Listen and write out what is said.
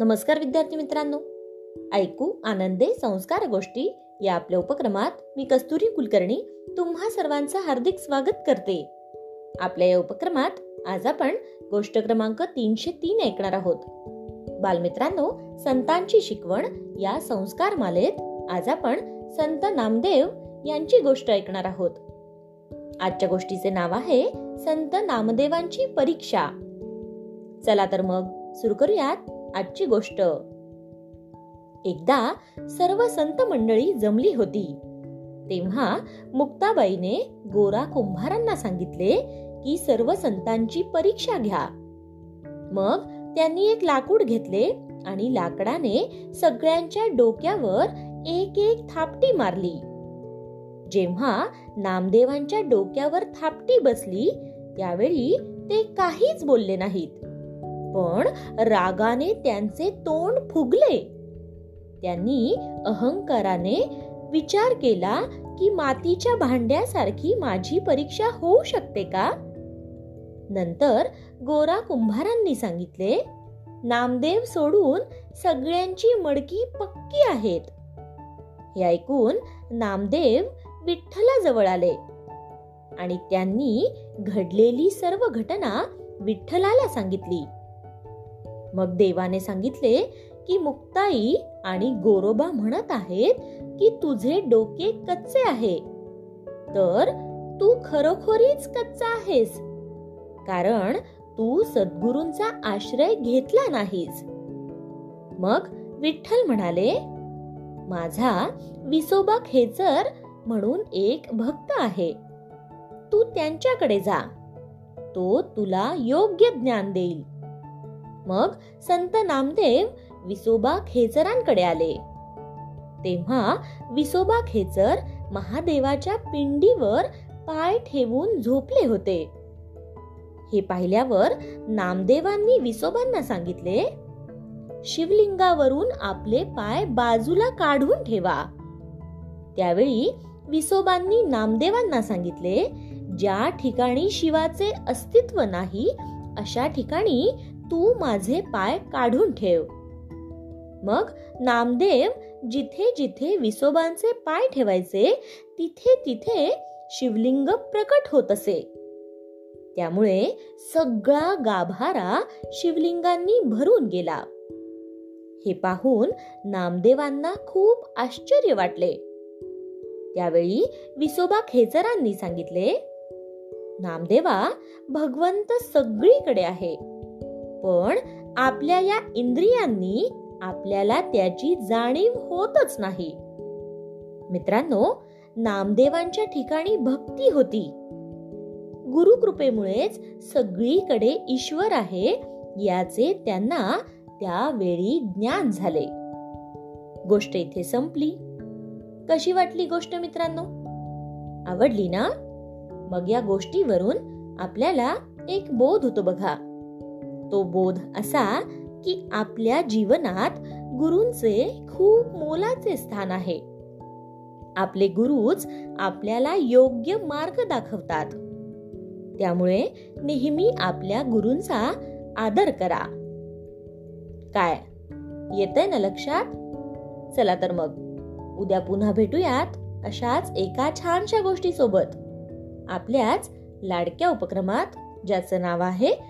नमस्कार विद्यार्थी मित्रांनो. ऐकू आनंदे संस्कार गोष्टी या आपल्या उपक्रमात मी कस्तुरी कुलकर्णी तुम्हा सर्वांचं हार्दिक स्वागत करते. आपल्या या उपक्रमात आज आपण गोष्ट क्रमांक तीनशे तीन ऐकणार आहोत. बालमित्रांनो संतांची शिकवण या संस्कार मालेत आज आपण संत नामदेव यांची गोष्ट ऐकणार आहोत. आजच्या गोष्टीचे नाव आहे संत नामदेवांची परीक्षा. चला तर मग सुरू करूयात. आजची गोष्ट. एकदा सर्व संत मंडळी जमली होती. तेव्हा मुक्ताबाईने गोरा कुंभारांना सांगितले की सर्व संतांची परीक्षा घ्या. मग त्यांनी एक लाकूड घेतले आणि लाकडाने सगळ्यांच्या डोक्यावर एक एक थापटी मारली. जेव्हा नामदेवांच्या डोक्यावर थापटी बसली त्यावेळी ते काहीच बोलले नाहीत. पण रागाने त्यांचे तोंड फुगले. त्यांनी अहंकाराने विचार केला की मातीच्या भांड्यासारखी माझी परीक्षा होऊ शकते का? नंतर गोरा कुंभारांनी सांगितले नामदेव सोडून सगळ्यांची मडकी पक्की आहेत. हे ऐकून नामदेव विठ्ठलाजवळ आले आणि त्यांनी घडलेली सर्व घटना विठ्ठलाला सांगितली. मग देवाने सांगितले की मुक्ताई आणि गोरोबा म्हणत आहेत की तुझे डोके कच्चे आहे. तर तू खरोखरीच कच्चा आहेस. कारण तू सद्गुरूंचा आश्रय घेतला नाहीस. मग विठ्ठल म्हणाले माझा विसोबा खेचर म्हणून एक भक्त आहे. तू त्यांच्याकडे जा. तो तुला योग्य ज्ञान देईल. मग संत नामदेव विसोबा खेचरांकडे आले. तेव्हा विसोबा खेचर महादेवाच्या पिंडीवर पाय ठेवून झोपले होते. हे पाहिल्यावर नामदेवांनी विसोबांना सांगितले शिवलिंगावरून आपले पाय बाजूला काढून ठेवा. त्यावेळी विसोबांनी नामदेवांना सांगितले ज्या ठिकाणी शिवाचे अस्तित्व नाही अशा ठिकाणी तू माझे पाय काढून ठेव. मग नामदेव जिथे जिथे विसोबांचे पाय ठेवायचे तिथे तिथे शिवलिंग प्रकट होत असे. त्यामुळे सगळा गाभारा शिवलिंगांनी भरून गेला. हे पाहून नामदेवांना खूप आश्चर्य वाटले. त्यावेळी विसोबा खेचरांनी सांगितले नामदेवा भगवंत सगळीकडे आहे. पण आपल्या या इंद्रियांनी आपल्याला त्याची जाणीव होतच नाही. मित्रांनो नामदेवांच्या ठिकाणी भक्ती होती. गुरुकृपेमुळेच सगळीकडे ईश्वर आहे याचे त्यांना त्यावेळी ज्ञान झाले. गोष्ट इथे संपली. कशी वाटली गोष्ट मित्रांनो? आवडली ना? मग या गोष्टीवरून आपल्याला एक बोध होतो बघा. तो बोध असा की आपल्या जीवनात गुरूंचे खूप मोलाचे स्थान आहे. आपले गुरुच आपल्याला योग्य मार्ग दाखवतात. त्यामुळे नेहमी आपल्या गुरूंचा आदर करा. काय? येतंय ना लक्षात? चला तर मग. उद्या पुन्हा भेटूयात अशाच एका छानशा गोष्टी सोबत आपल्याच लाडक्या उपक्रमात ज्याचं नाव आहे